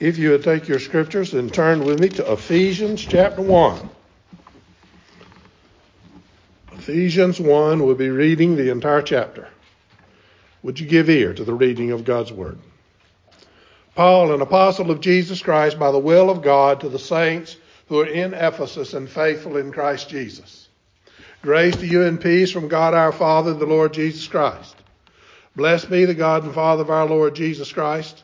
If you would take your scriptures and turn with me to Ephesians chapter 1. Ephesians 1, we'll be reading the entire chapter. Would you give ear to the reading of God's Word? Paul, an apostle of Jesus Christ by the will of God, to the saints who are in Ephesus and faithful in Christ Jesus. Grace to you and peace from God our Father, the Lord Jesus Christ. Blessed be the God and Father of our Lord Jesus Christ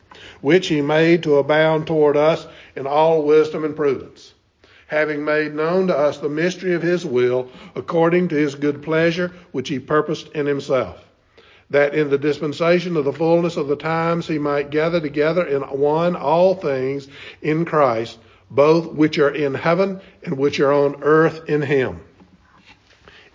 which he made to abound toward us in all wisdom and prudence, having made known to us the mystery of his will, according to his good pleasure, which he purposed in himself, that in the dispensation of the fullness of the times he might gather together in one all things in Christ, both which are in heaven and which are on earth in him.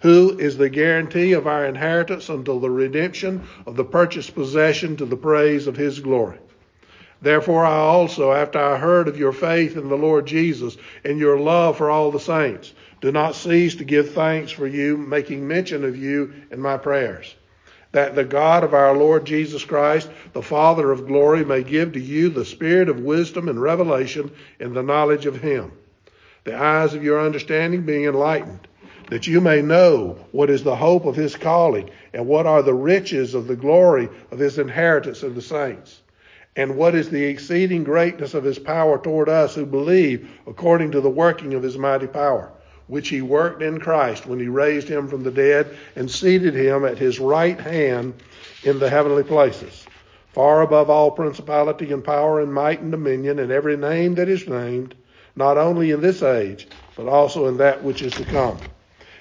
who is the guarantee of our inheritance until the redemption of the purchased possession to the praise of his glory. Therefore, I also, after I heard of your faith in the Lord Jesus and your love for all the saints, do not cease to give thanks for you, making mention of you in my prayers, that the God of our Lord Jesus Christ, the Father of glory, may give to you the spirit of wisdom and revelation in the knowledge of him, the eyes of your understanding being enlightened that you may know what is the hope of his calling, and what are the riches of the glory of his inheritance in the saints, and what is the exceeding greatness of his power toward us who believe according to the working of his mighty power, which he worked in Christ when he raised him from the dead and seated him at his right hand in the heavenly places, far above all principality and power and might and dominion and every name that is named, not only in this age, but also in that which is to come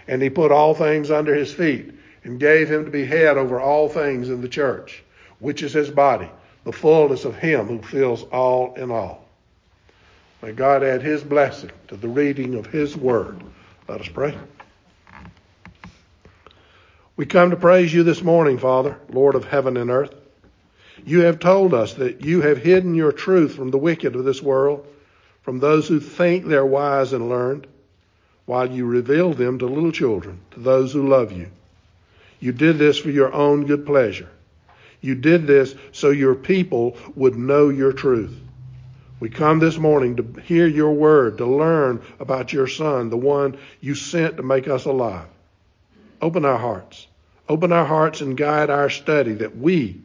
and he put all things under his feet and gave him to be head over all things in the church, which is his body, the fullness of him who fills all in all. May God add his blessing to the reading of his word. Let us pray. We come to praise you this morning, Father, Lord of heaven and earth. You have told us that you have hidden your truth from the wicked of this world, from those who think they're wise and learned while you revealed them to little children, to those who love you. You did this for your own good pleasure. You did this so your people would know your truth. We come this morning to hear your word, to learn about your son, the one you sent to make us alive. Open our hearts. Open our hearts and guide our study that we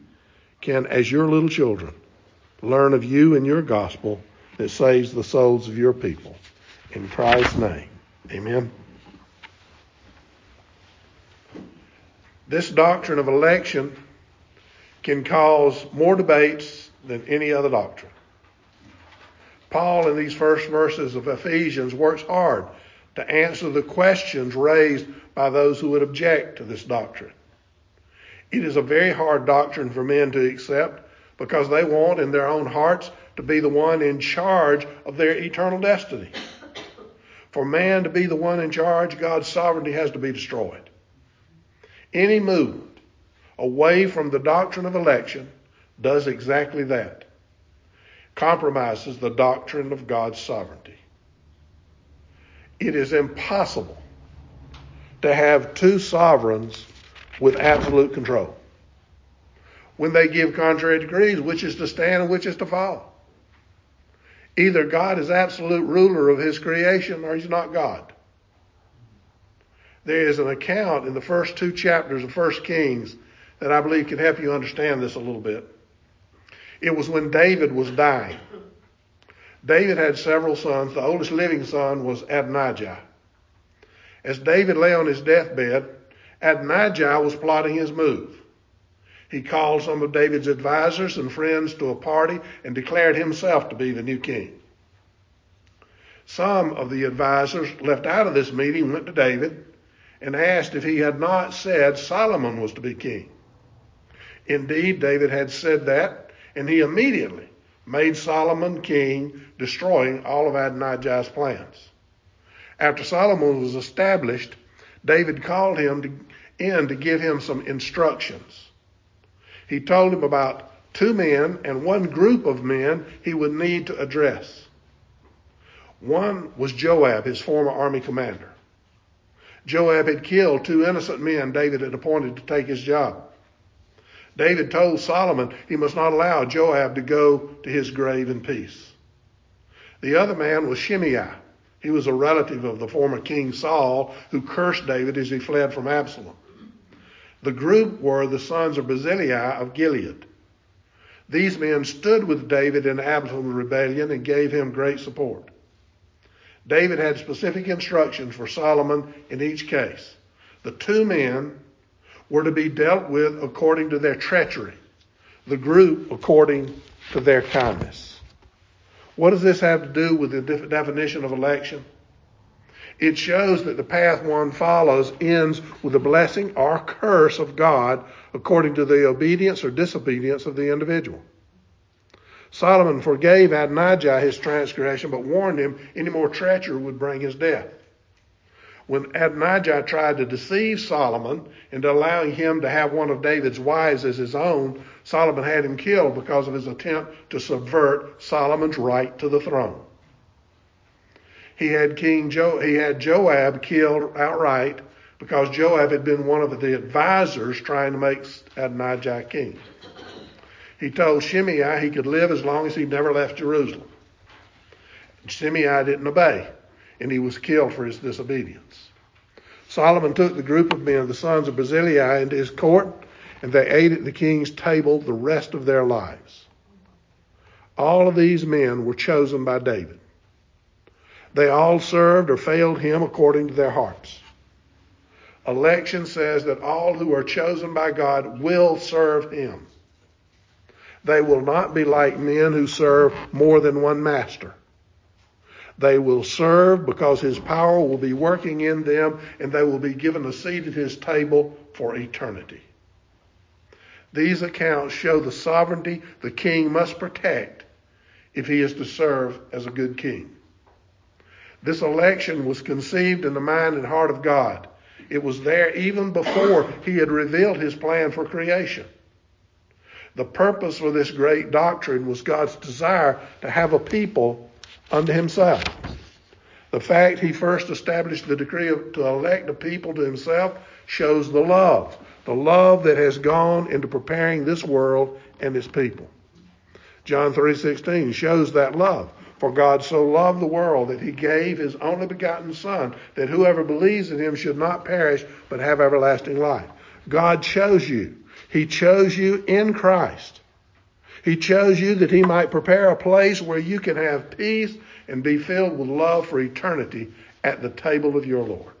can, as your little children, learn of you and your gospel that saves the souls of your people. In Christ's name. Amen. This doctrine of election can cause more debates than any other doctrine. Paul, in these first verses of Ephesians, works hard to answer the questions raised by those who would object to this doctrine. It is a very hard doctrine for men to accept because they want in their own hearts to be the one in charge of their eternal destiny. For man to be the one in charge, God's sovereignty has to be destroyed. Any movement away from the doctrine of election does exactly that. Compromises the doctrine of God's sovereignty. It is impossible to have two sovereigns with absolute control. When they give contrary decrees, which is to stand and which is to fall. Either God is absolute ruler of his creation or he's not God. There is an account in the first two chapters of First Kings that I believe can help you understand this a little bit. It was when David was dying. David had several sons. The oldest living son was Adonijah. As David lay on his deathbed, Adonijah was plotting his move. He called some of David's advisors and friends to a party and declared himself to be the new king. Some of the advisors left out of this meeting went to David and asked if he had not said Solomon was to be king. Indeed, David had said that, and he immediately made Solomon king, destroying all of Adonijah's plans. After Solomon was established, David called him to, in to give him some instructions. He told him about two men and one group of men he would need to address. One was Joab, his former army commander. Joab had killed two innocent men David had appointed to take his job. David told Solomon he must not allow Joab to go to his grave in peace. The other man was Shimei. He was a relative of the former King Saul who cursed David as he fled from Absalom. The group were the sons of Barzillai of Gilead. These men stood with David in Absalom's rebellion and gave him great support. David had specific instructions for Solomon in each case. The two men were to be dealt with according to their treachery, the group according to their kindness. What does this have to do with the definition of election? It shows that the path one follows ends with a blessing or curse of God according to the obedience or disobedience of the individual. Solomon forgave Adonijah his transgression, but warned him any more treachery would bring his death. When Adonijah tried to deceive Solomon into allowing him to have one of David's wives as his own, Solomon had him killed because of his attempt to subvert Solomon's right to the throne. He had King jo- he had Joab killed outright because Joab had been one of the advisors trying to make Adonijah king. He told Shimei he could live as long as he never left Jerusalem. Shimei didn't obey, and he was killed for his disobedience. Solomon took the group of men, the sons of Barzillai, into his court, and they ate at the king's table the rest of their lives. All of these men were chosen by David. They all served or failed him according to their hearts. Election says that all who are chosen by God will serve him. They will not be like men who serve more than one master. They will serve because his power will be working in them and they will be given a seat at his table for eternity. These accounts show the sovereignty the king must protect if he is to serve as a good king. This election was conceived in the mind and heart of God. It was there even before he had revealed his plan for creation. The purpose for this great doctrine was God's desire to have a people unto himself. The fact he first established the decree to elect a people to himself shows the love, the love that has gone into preparing this world and its people. John 3:16 shows that love. For God so loved the world that he gave his only begotten son that whoever believes in him should not perish but have everlasting life. God chose you he chose you in Christ. He chose you that He might prepare a place where you can have peace and be filled with love for eternity at the table of your Lord.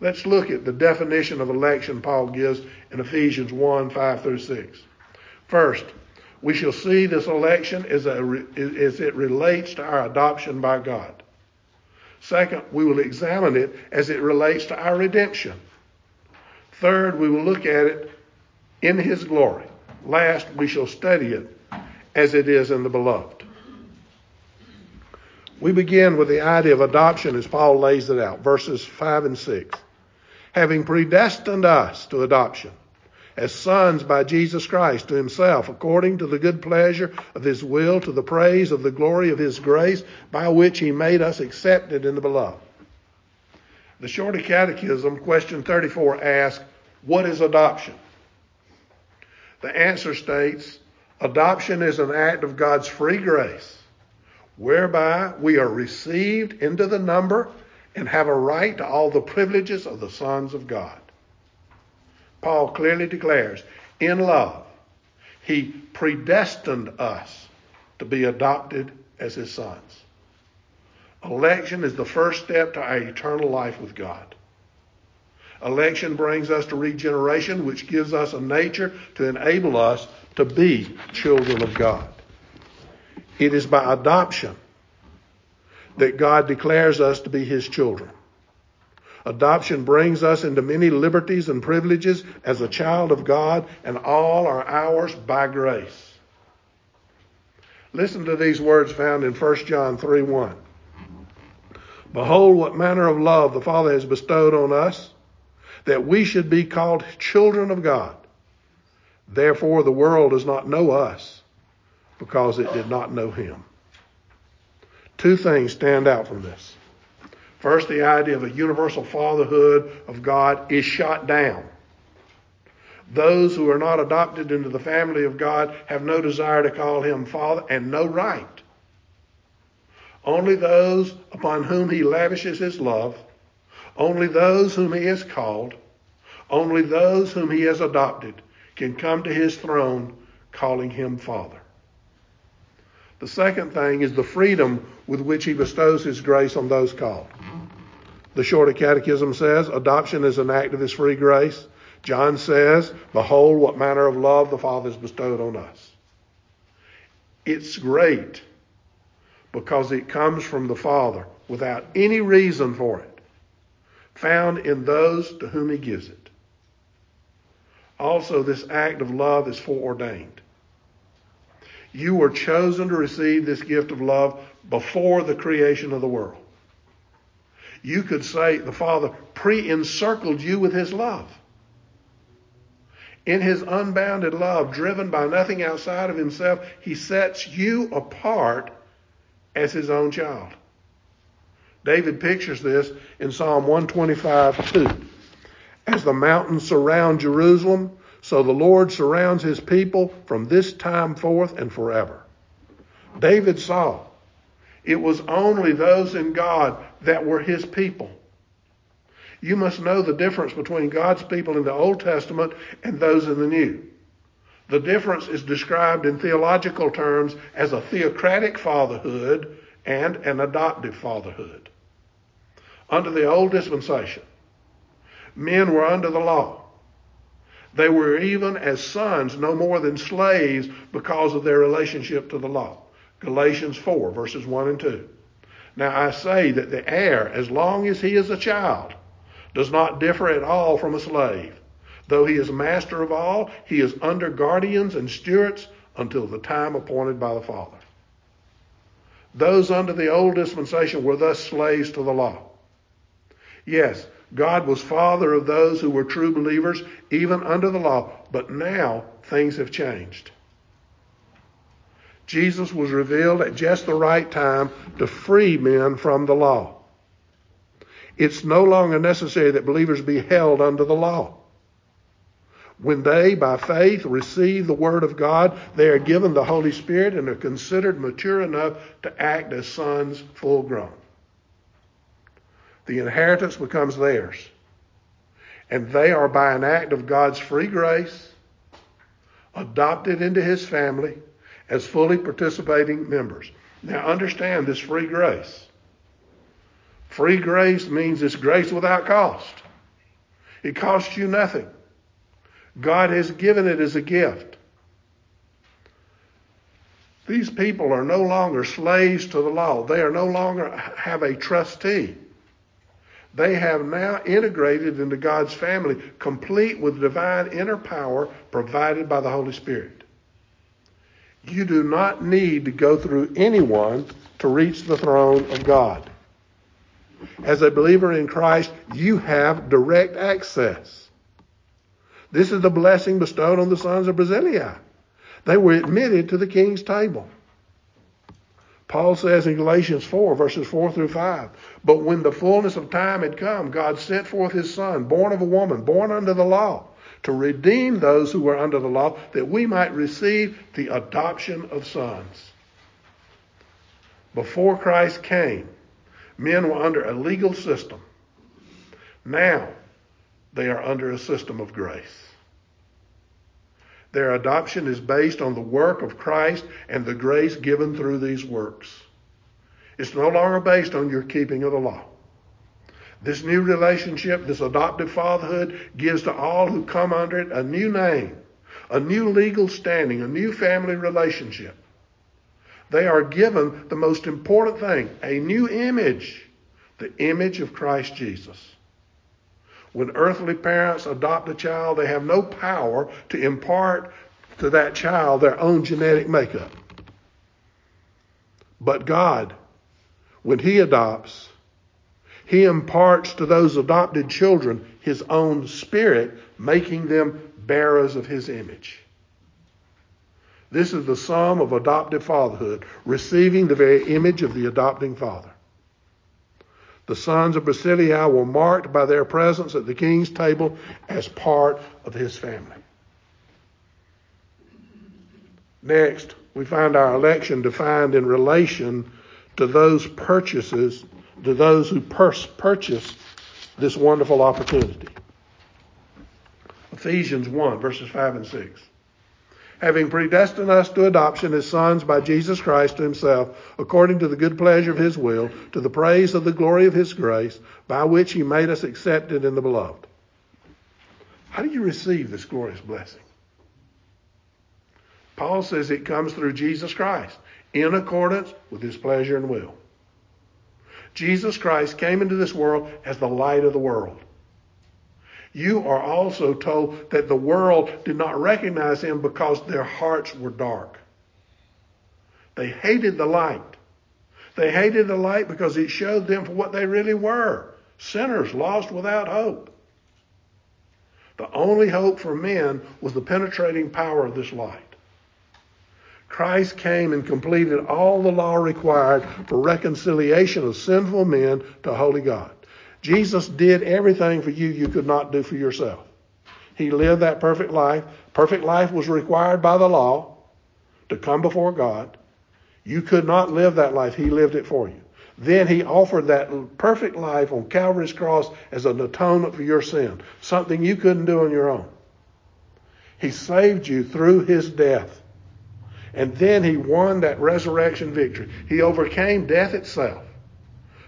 Let's look at the definition of election Paul gives in Ephesians 1 5 through 6. First, we shall see this election as, a, as it relates to our adoption by God. Second, we will examine it as it relates to our redemption. Third, we will look at it in his glory. Last, we shall study it as it is in the beloved. We begin with the idea of adoption as Paul lays it out, verses 5 and 6. Having predestined us to adoption as sons by Jesus Christ to himself, according to the good pleasure of his will, to the praise of the glory of his grace, by which he made us accepted in the beloved. The Shorter Catechism, question 34, asks, what is adoption? The answer states adoption is an act of God's free grace whereby we are received into the number and have a right to all the privileges of the sons of God. Paul clearly declares, in love, he predestined us to be adopted as his sons. Election is the first step to our eternal life with God. Election brings us to regeneration, which gives us a nature to enable us to be children of God. It is by adoption that God declares us to be his children. Adoption brings us into many liberties and privileges as a child of God, and all are ours by grace. Listen to these words found in 1 John 3 1. Behold, what manner of love the Father has bestowed on us, that we should be called children of God. Therefore, the world does not know us, because it did not know him. Two things stand out from this. First, the idea of a universal fatherhood of God is shot down. Those who are not adopted into the family of God have no desire to call him father and no right. Only those upon whom he lavishes his love, only those whom he has called, only those whom he has adopted can come to his throne calling him father. The second thing is the freedom with which he bestows his grace on those called. The Shorter Catechism says adoption is an act of his free grace. John says, Behold, what manner of love the Father has bestowed on us. It's great because it comes from the Father without any reason for it, found in those to whom he gives it. Also, this act of love is foreordained. You were chosen to receive this gift of love before the creation of the world. You could say the Father pre encircled you with His love. In His unbounded love, driven by nothing outside of Himself, He sets you apart as His own child. David pictures this in Psalm 125 2. As the mountains surround Jerusalem, so the Lord surrounds his people from this time forth and forever. David saw it was only those in God that were his people. You must know the difference between God's people in the Old Testament and those in the New. The difference is described in theological terms as a theocratic fatherhood and an adoptive fatherhood. Under the old dispensation, men were under the law. They were even as sons, no more than slaves because of their relationship to the law. Galatians 4, verses 1 and 2. Now I say that the heir, as long as he is a child, does not differ at all from a slave. Though he is master of all, he is under guardians and stewards until the time appointed by the Father. Those under the old dispensation were thus slaves to the law. Yes, God was father of those who were true believers, even under the law, but now things have changed. Jesus was revealed at just the right time to free men from the law. It's no longer necessary that believers be held under the law. When they, by faith, receive the Word of God, they are given the Holy Spirit and are considered mature enough to act as sons full grown the inheritance becomes theirs. And they are, by an act of God's free grace, adopted into his family as fully participating members. Now, understand this free grace. Free grace means it's grace without cost. It costs you nothing. God has given it as a gift. These people are no longer slaves to the law. They are no longer have a trustee. They have now integrated into God's family, complete with divine inner power provided by the Holy Spirit. You do not need to go through anyone to reach the throne of God. As a believer in Christ, you have direct access. This is the blessing bestowed on the sons of Barzillai. They were admitted to the king's table. Paul says in Galatians 4, verses 4 through 5, But when the fullness of time had come, God sent forth his Son, born of a woman, born under the law, to redeem those who were under the law, that we might receive the adoption of sons. Before Christ came, men were under a legal system. Now, they are under a system of grace. Their adoption is based on the work of Christ and the grace given through these works. It's no longer based on your keeping of the law. This new relationship, this adoptive fatherhood, gives to all who come under it a new name, a new legal standing, a new family relationship. They are given the most important thing, a new image, the image of Christ Jesus. When earthly parents adopt a child, they have no power to impart to that child their own genetic makeup. But God, when He adopts, He imparts to those adopted children His own Spirit, making them bearers of His image. This is the sum of adoptive fatherhood, receiving the very image of the adopting father. The sons of Barzillai were marked by their presence at the king's table as part of his family. Next, we find our election defined in relation to those purchases, to those who purchase this wonderful opportunity. Ephesians 1, verses 5 and 6 having predestined us to adoption as sons by Jesus Christ to himself, according to the good pleasure of his will, to the praise of the glory of his grace, by which he made us accepted in the beloved. How do you receive this glorious blessing? Paul says it comes through Jesus Christ, in accordance with his pleasure and will. Jesus Christ came into this world as the light of the world. You are also told that the world did not recognize him because their hearts were dark. They hated the light. They hated the light because it showed them for what they really were sinners lost without hope. The only hope for men was the penetrating power of this light. Christ came and completed all the law required for reconciliation of sinful men to holy God. Jesus did everything for you you could not do for yourself. He lived that perfect life. Perfect life was required by the law to come before God. You could not live that life. He lived it for you. Then he offered that perfect life on Calvary's cross as an atonement for your sin, something you couldn't do on your own. He saved you through his death. And then he won that resurrection victory. He overcame death itself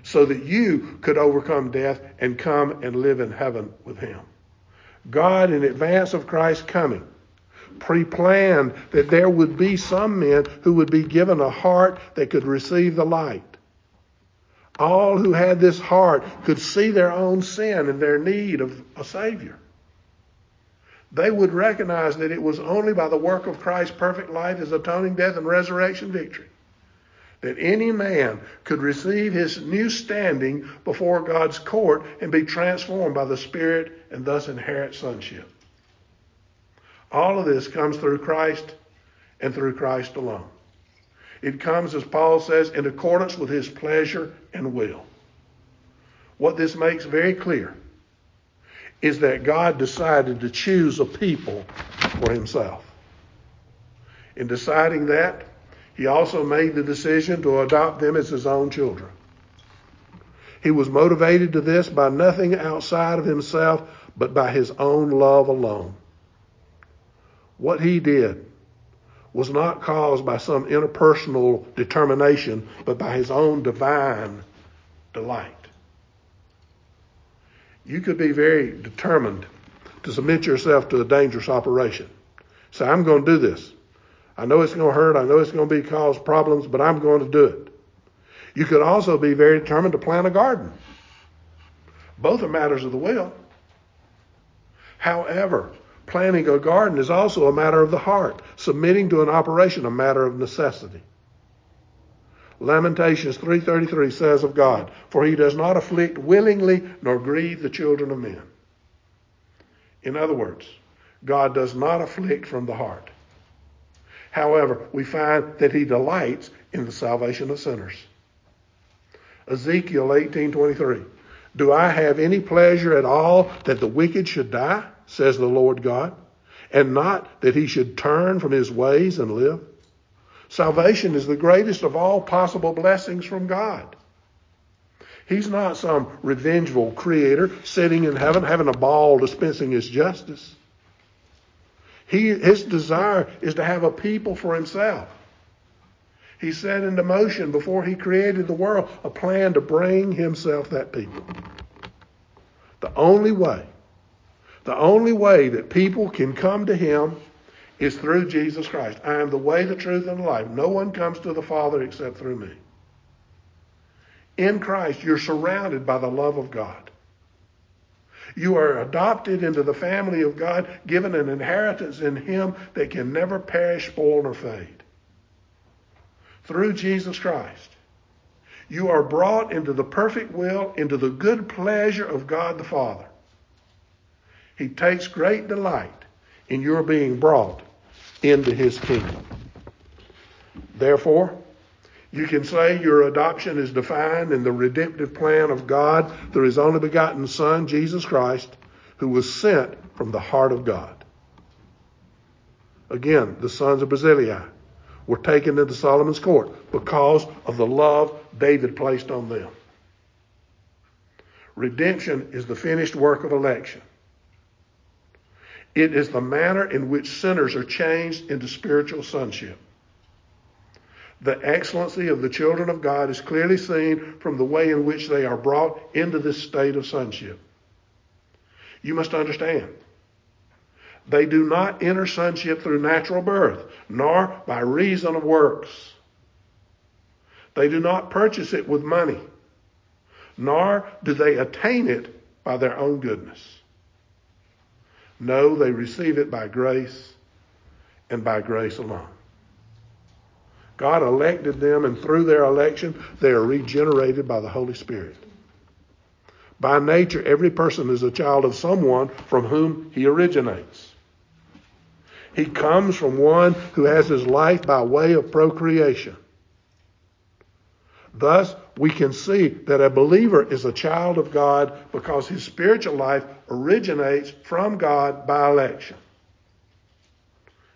so that you could overcome death and come and live in heaven with him. God, in advance of Christ's coming, pre planned that there would be some men who would be given a heart that could receive the light. All who had this heart could see their own sin and their need of a Savior. They would recognize that it was only by the work of Christ's perfect life, his atoning death, and resurrection victory that any man could receive his new standing before God's court and be transformed by the Spirit and thus inherit sonship. All of this comes through Christ and through Christ alone. It comes, as Paul says, in accordance with his pleasure and will. What this makes very clear is that God decided to choose a people for himself. In deciding that, he also made the decision to adopt them as his own children. He was motivated to this by nothing outside of himself, but by his own love alone. What he did was not caused by some interpersonal determination, but by his own divine delight. You could be very determined to submit yourself to a dangerous operation. Say, I'm going to do this. I know it's going to hurt. I know it's going to be cause problems, but I'm going to do it. You could also be very determined to plant a garden. Both are matters of the will. However, planting a garden is also a matter of the heart. Submitting to an operation, a matter of necessity. Lamentations 3:33 says of God, "For he does not afflict willingly nor grieve the children of men." In other words, God does not afflict from the heart. However, we find that he delights in the salvation of sinners. Ezekiel 18:23 Do I have any pleasure at all that the wicked should die, says the Lord God, and not that he should turn from his ways and live? Salvation is the greatest of all possible blessings from God. He's not some revengeful creator sitting in heaven having a ball dispensing his justice. He, his desire is to have a people for himself. He set into motion before he created the world a plan to bring himself that people. The only way, the only way that people can come to him is through Jesus Christ. I am the way, the truth, and the life. No one comes to the Father except through me. In Christ, you're surrounded by the love of God. You are adopted into the family of God, given an inheritance in Him that can never perish, spoil, or fade. Through Jesus Christ, you are brought into the perfect will, into the good pleasure of God the Father. He takes great delight in your being brought into His kingdom. Therefore, you can say your adoption is defined in the redemptive plan of God through his only begotten Son, Jesus Christ, who was sent from the heart of God. Again, the sons of Barzillai were taken into Solomon's court because of the love David placed on them. Redemption is the finished work of election. It is the manner in which sinners are changed into spiritual sonship. The excellency of the children of God is clearly seen from the way in which they are brought into this state of sonship. You must understand. They do not enter sonship through natural birth, nor by reason of works. They do not purchase it with money, nor do they attain it by their own goodness. No, they receive it by grace and by grace alone. God elected them, and through their election, they are regenerated by the Holy Spirit. By nature, every person is a child of someone from whom he originates. He comes from one who has his life by way of procreation. Thus, we can see that a believer is a child of God because his spiritual life originates from God by election.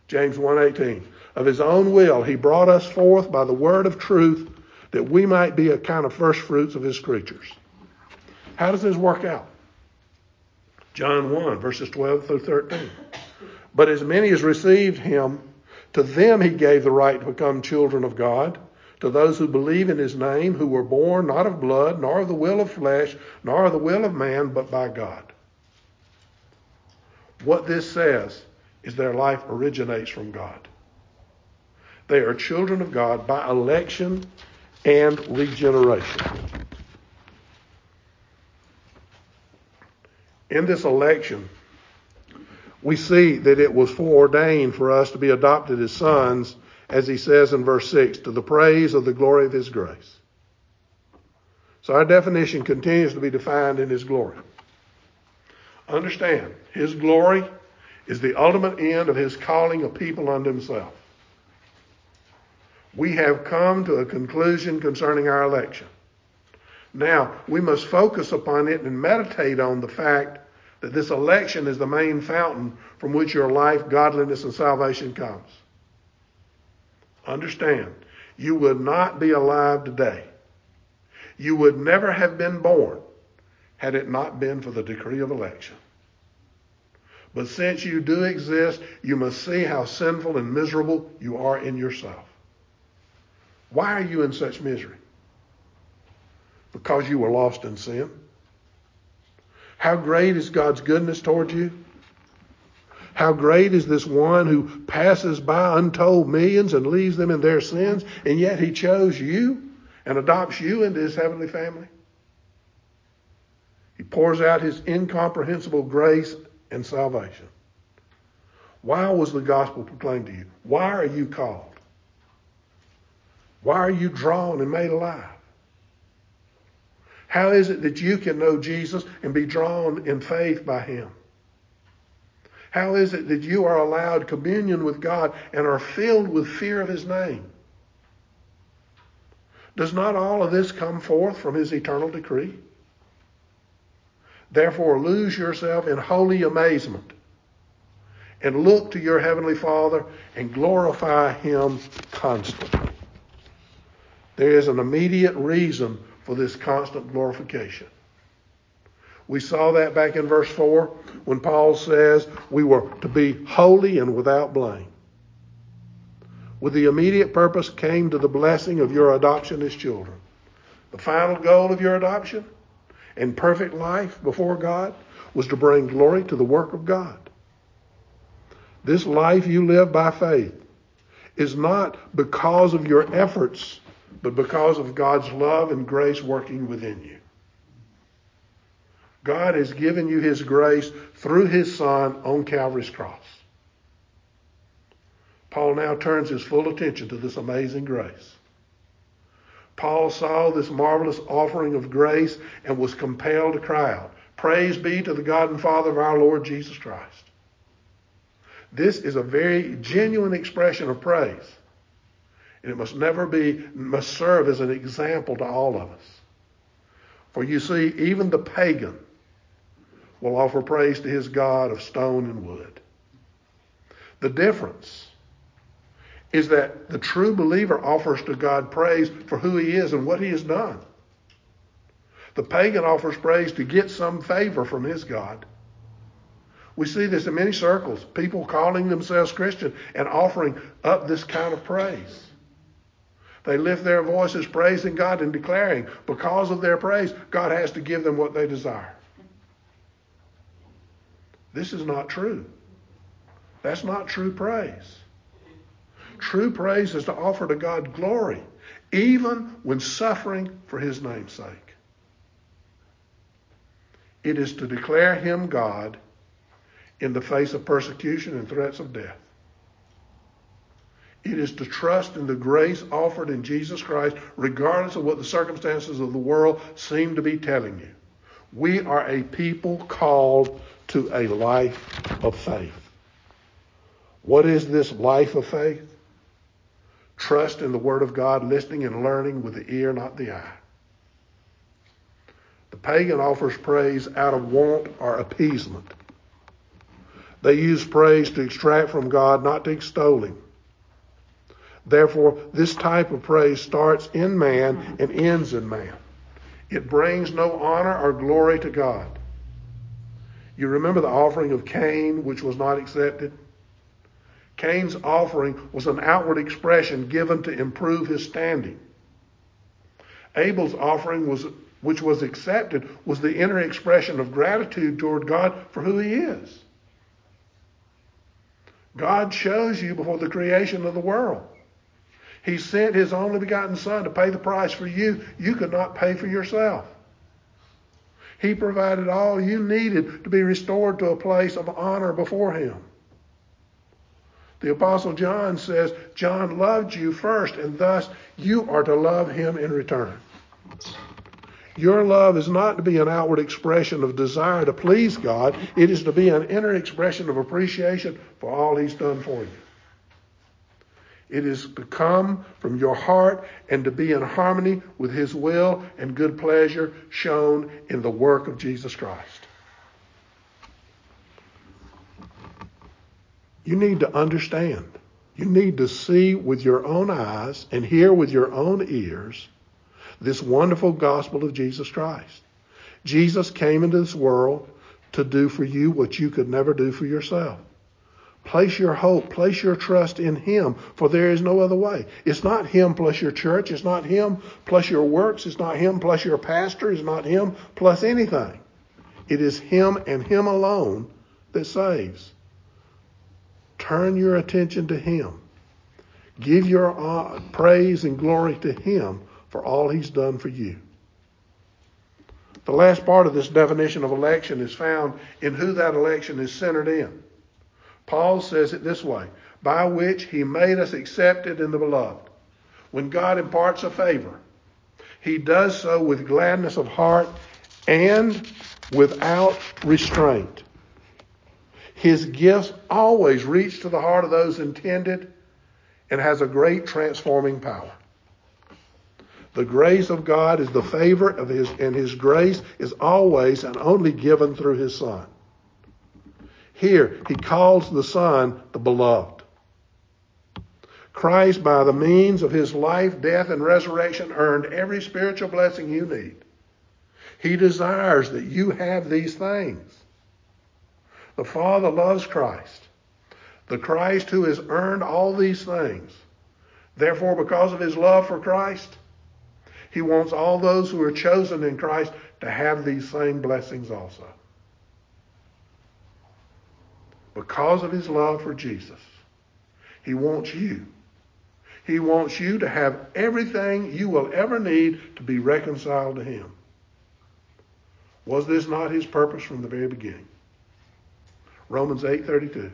James 1:18 of his own will, he brought us forth by the word of truth that we might be a kind of first fruits of his creatures. How does this work out? John 1, verses 12 through 13. But as many as received him, to them he gave the right to become children of God, to those who believe in his name, who were born not of blood, nor of the will of flesh, nor of the will of man, but by God. What this says is their life originates from God. They are children of God by election and regeneration. In this election, we see that it was foreordained for us to be adopted as sons, as he says in verse 6, to the praise of the glory of his grace. So our definition continues to be defined in his glory. Understand, his glory is the ultimate end of his calling a people unto himself we have come to a conclusion concerning our election. Now, we must focus upon it and meditate on the fact that this election is the main fountain from which your life, godliness, and salvation comes. Understand, you would not be alive today. You would never have been born had it not been for the decree of election. But since you do exist, you must see how sinful and miserable you are in yourself. Why are you in such misery? Because you were lost in sin. How great is God's goodness toward you? How great is this one who passes by untold millions and leaves them in their sins, and yet he chose you and adopts you into his heavenly family? He pours out his incomprehensible grace and salvation. Why was the gospel proclaimed to you? Why are you called? Why are you drawn and made alive? How is it that you can know Jesus and be drawn in faith by him? How is it that you are allowed communion with God and are filled with fear of his name? Does not all of this come forth from his eternal decree? Therefore, lose yourself in holy amazement and look to your heavenly Father and glorify him constantly. There is an immediate reason for this constant glorification. We saw that back in verse 4 when Paul says we were to be holy and without blame. with the immediate purpose came to the blessing of your adoption as children. The final goal of your adoption and perfect life before God was to bring glory to the work of God. This life you live by faith is not because of your efforts, but because of God's love and grace working within you. God has given you his grace through his Son on Calvary's cross. Paul now turns his full attention to this amazing grace. Paul saw this marvelous offering of grace and was compelled to cry out, Praise be to the God and Father of our Lord Jesus Christ. This is a very genuine expression of praise. And it must never be, must serve as an example to all of us. For you see, even the pagan will offer praise to his God of stone and wood. The difference is that the true believer offers to God praise for who he is and what he has done. The pagan offers praise to get some favor from his God. We see this in many circles, people calling themselves Christian and offering up this kind of praise. They lift their voices praising God and declaring, because of their praise, God has to give them what they desire. This is not true. That's not true praise. True praise is to offer to God glory, even when suffering for his name's sake. It is to declare him God in the face of persecution and threats of death. It is to trust in the grace offered in Jesus Christ, regardless of what the circumstances of the world seem to be telling you. We are a people called to a life of faith. What is this life of faith? Trust in the Word of God, listening and learning with the ear, not the eye. The pagan offers praise out of want or appeasement. They use praise to extract from God, not to extol Him. Therefore, this type of praise starts in man and ends in man. It brings no honor or glory to God. You remember the offering of Cain, which was not accepted? Cain's offering was an outward expression given to improve his standing. Abel's offering was which was accepted was the inner expression of gratitude toward God for who he is. God chose you before the creation of the world. He sent his only begotten son to pay the price for you you could not pay for yourself. He provided all you needed to be restored to a place of honor before him. The Apostle John says, John loved you first, and thus you are to love him in return. Your love is not to be an outward expression of desire to please God, it is to be an inner expression of appreciation for all he's done for you. It is to come from your heart and to be in harmony with his will and good pleasure shown in the work of Jesus Christ. You need to understand. You need to see with your own eyes and hear with your own ears this wonderful gospel of Jesus Christ. Jesus came into this world to do for you what you could never do for yourself. Place your hope, place your trust in Him, for there is no other way. It's not Him plus your church. It's not Him plus your works. It's not Him plus your pastor. It's not Him plus anything. It is Him and Him alone that saves. Turn your attention to Him. Give your uh, praise and glory to Him for all He's done for you. The last part of this definition of election is found in who that election is centered in. Paul says it this way by which He made us accepted in the beloved. When God imparts a favor, He does so with gladness of heart and without restraint. His gifts always reach to the heart of those intended and has a great transforming power. The grace of God is the favor of his, and his grace is always and only given through his Son. Here, he calls the Son the beloved. Christ, by the means of his life, death, and resurrection, earned every spiritual blessing you need. He desires that you have these things. The Father loves Christ. The Christ who has earned all these things Therefore, because of his love for Christ, he wants all those who are chosen in Christ to have these same blessings also. Because of his love for Jesus, he wants you. He wants you to have everything you will ever need to be reconciled to him. Was this not his purpose from the very beginning? Romans 8:32.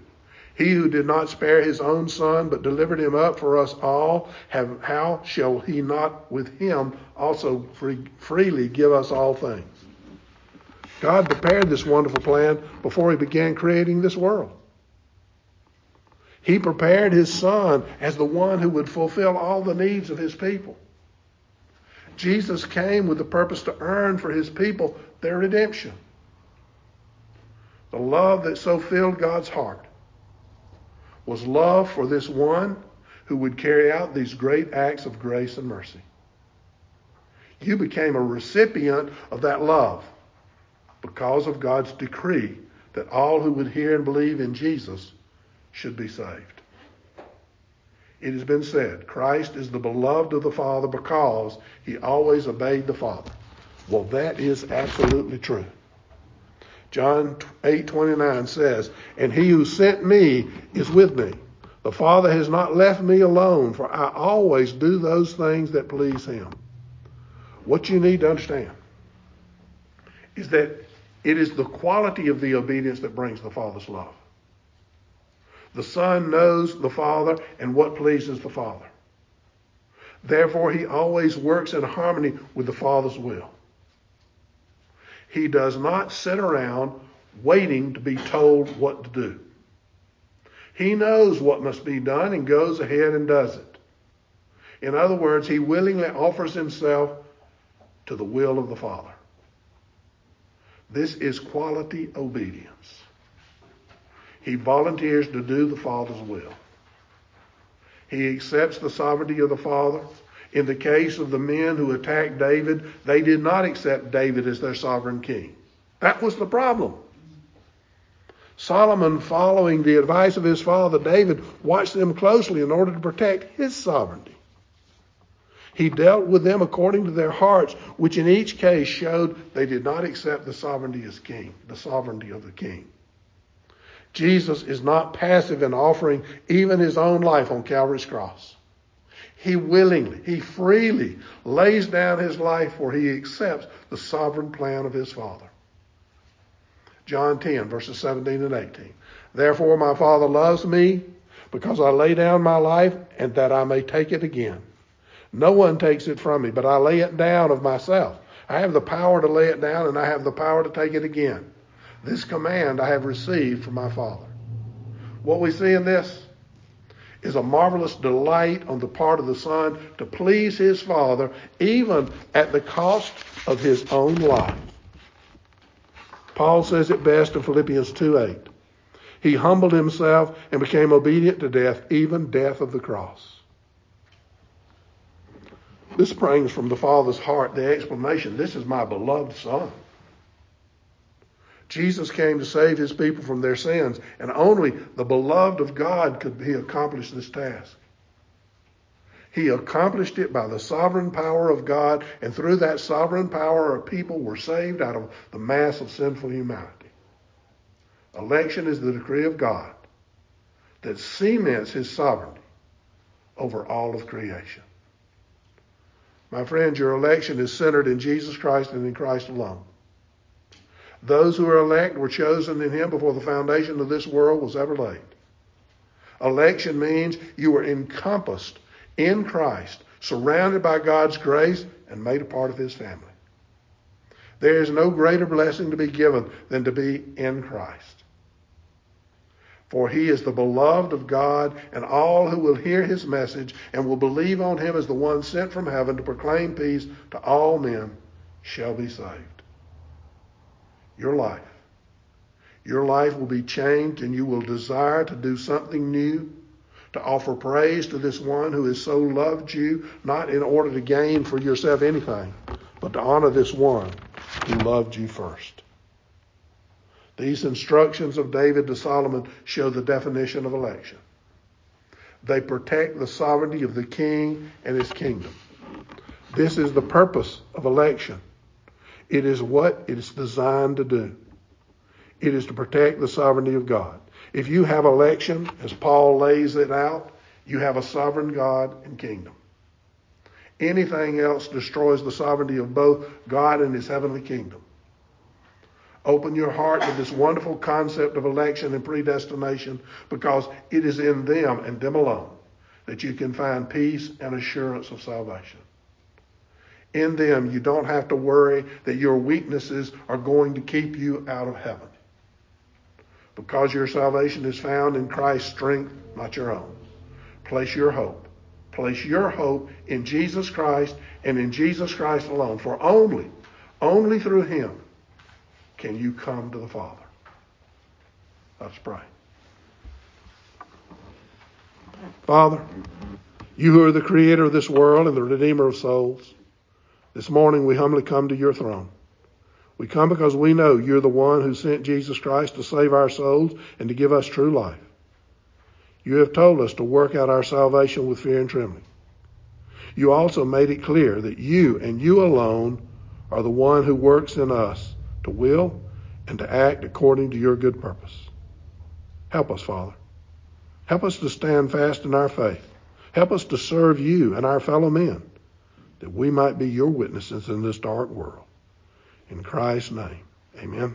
He who did not spare his own son, but delivered him up for us all, have, how shall he not with him also free, freely give us all things? God prepared this wonderful plan before he began creating this world. He prepared his son as the one who would fulfill all the needs of his people. Jesus came with the purpose to earn for his people their redemption. The love that so filled God's heart was love for this one who would carry out these great acts of grace and mercy. You became a recipient of that love because of God's decree that all who would hear and believe in Jesus should be saved. It has been said, Christ is the beloved of the Father because he always obeyed the Father. Well, that is absolutely true. John 8:29 says, "And he who sent me is with me. The Father has not left me alone, for I always do those things that please him." What you need to understand is that it is the quality of the obedience that brings the Father's love. The Son knows the Father and what pleases the Father. Therefore, he always works in harmony with the Father's will. He does not sit around waiting to be told what to do. He knows what must be done and goes ahead and does it. In other words, he willingly offers himself to the will of the Father. This is quality obedience. He volunteers to do the Father's will. He accepts the sovereignty of the Father in the case of the men who attacked David, they did not accept David as their sovereign king. That was the problem. Solomon, following the advice of his father David, watched them closely in order to protect his sovereignty. He dealt with them according to their hearts, which in each case showed they did not accept the sovereignty as king, the sovereignty of the king. Jesus is not passive in offering even his own life on Calvary's cross. He willingly, he freely lays down his life for he accepts the sovereign plan of his Father. John 10, verses 17 and 18. Therefore, my Father loves me because I lay down my life and that I may take it again. No one takes it from me, but I lay it down of myself. I have the power to lay it down and I have the power to take it again. This command I have received from my Father. What we see in this is a marvelous delight on the part of the Son to please his Father, even at the cost of his own life. Paul says it best in Philippians 2 8. He humbled himself and became obedient to death, even death of the cross. This springs from the Father's heart the explanation this is my beloved Son. Jesus came to save his people from their sins, and only the beloved of God could he accomplish this task. He accomplished it by the sovereign power of God, and through that sovereign power, our people were saved out of the mass of sinful humanity. Election is the decree of God that cements his sovereignty over all of creation. My friends, your election is centered in Jesus Christ and in Christ alone. Those who are elect were chosen in him before the foundation of this world was ever laid. Election means you were encompassed in Christ, surrounded by God's grace, and made a part of his family. There is no greater blessing to be given than to be in Christ. For he is the beloved of God, and all who will hear his message and will believe on him as the one sent from heaven to proclaim peace to all men shall be saved your life. Your life will be changed and you will desire to do something new, to offer praise to this one who has so loved you, not in order to gain for yourself anything, but to honor this one who loved you first. These instructions of David to Solomon show the definition of election. They protect the sovereignty of the king and his kingdom. This is the purpose of election. It is what it is designed to do. It is to protect the sovereignty of God. If you have election, as Paul lays it out, you have a sovereign God and kingdom. Anything else destroys the sovereignty of both God and his heavenly kingdom. Open your heart to this wonderful concept of election and predestination because it is in them and them alone that you can find peace and assurance of salvation. In them, you don't have to worry that your weaknesses are going to keep you out of heaven. Because your salvation is found in Christ's strength, not your own. Place your hope. Place your hope in Jesus Christ and in Jesus Christ alone. For only, only through Him can you come to the Father. Let's pray. Father, you who are the creator of this world and the redeemer of souls, this morning we humbly come to your throne. We come because we know you're the one who sent Jesus Christ to save our souls and to give us true life. You have told us to work out our salvation with fear and trembling. You also made it clear that you and you alone are the one who works in us to will and to act according to your good purpose. Help us, Father. Help us to stand fast in our faith. Help us to serve you and our fellow men that we might be your witnesses in this dark world. In Christ's name, amen.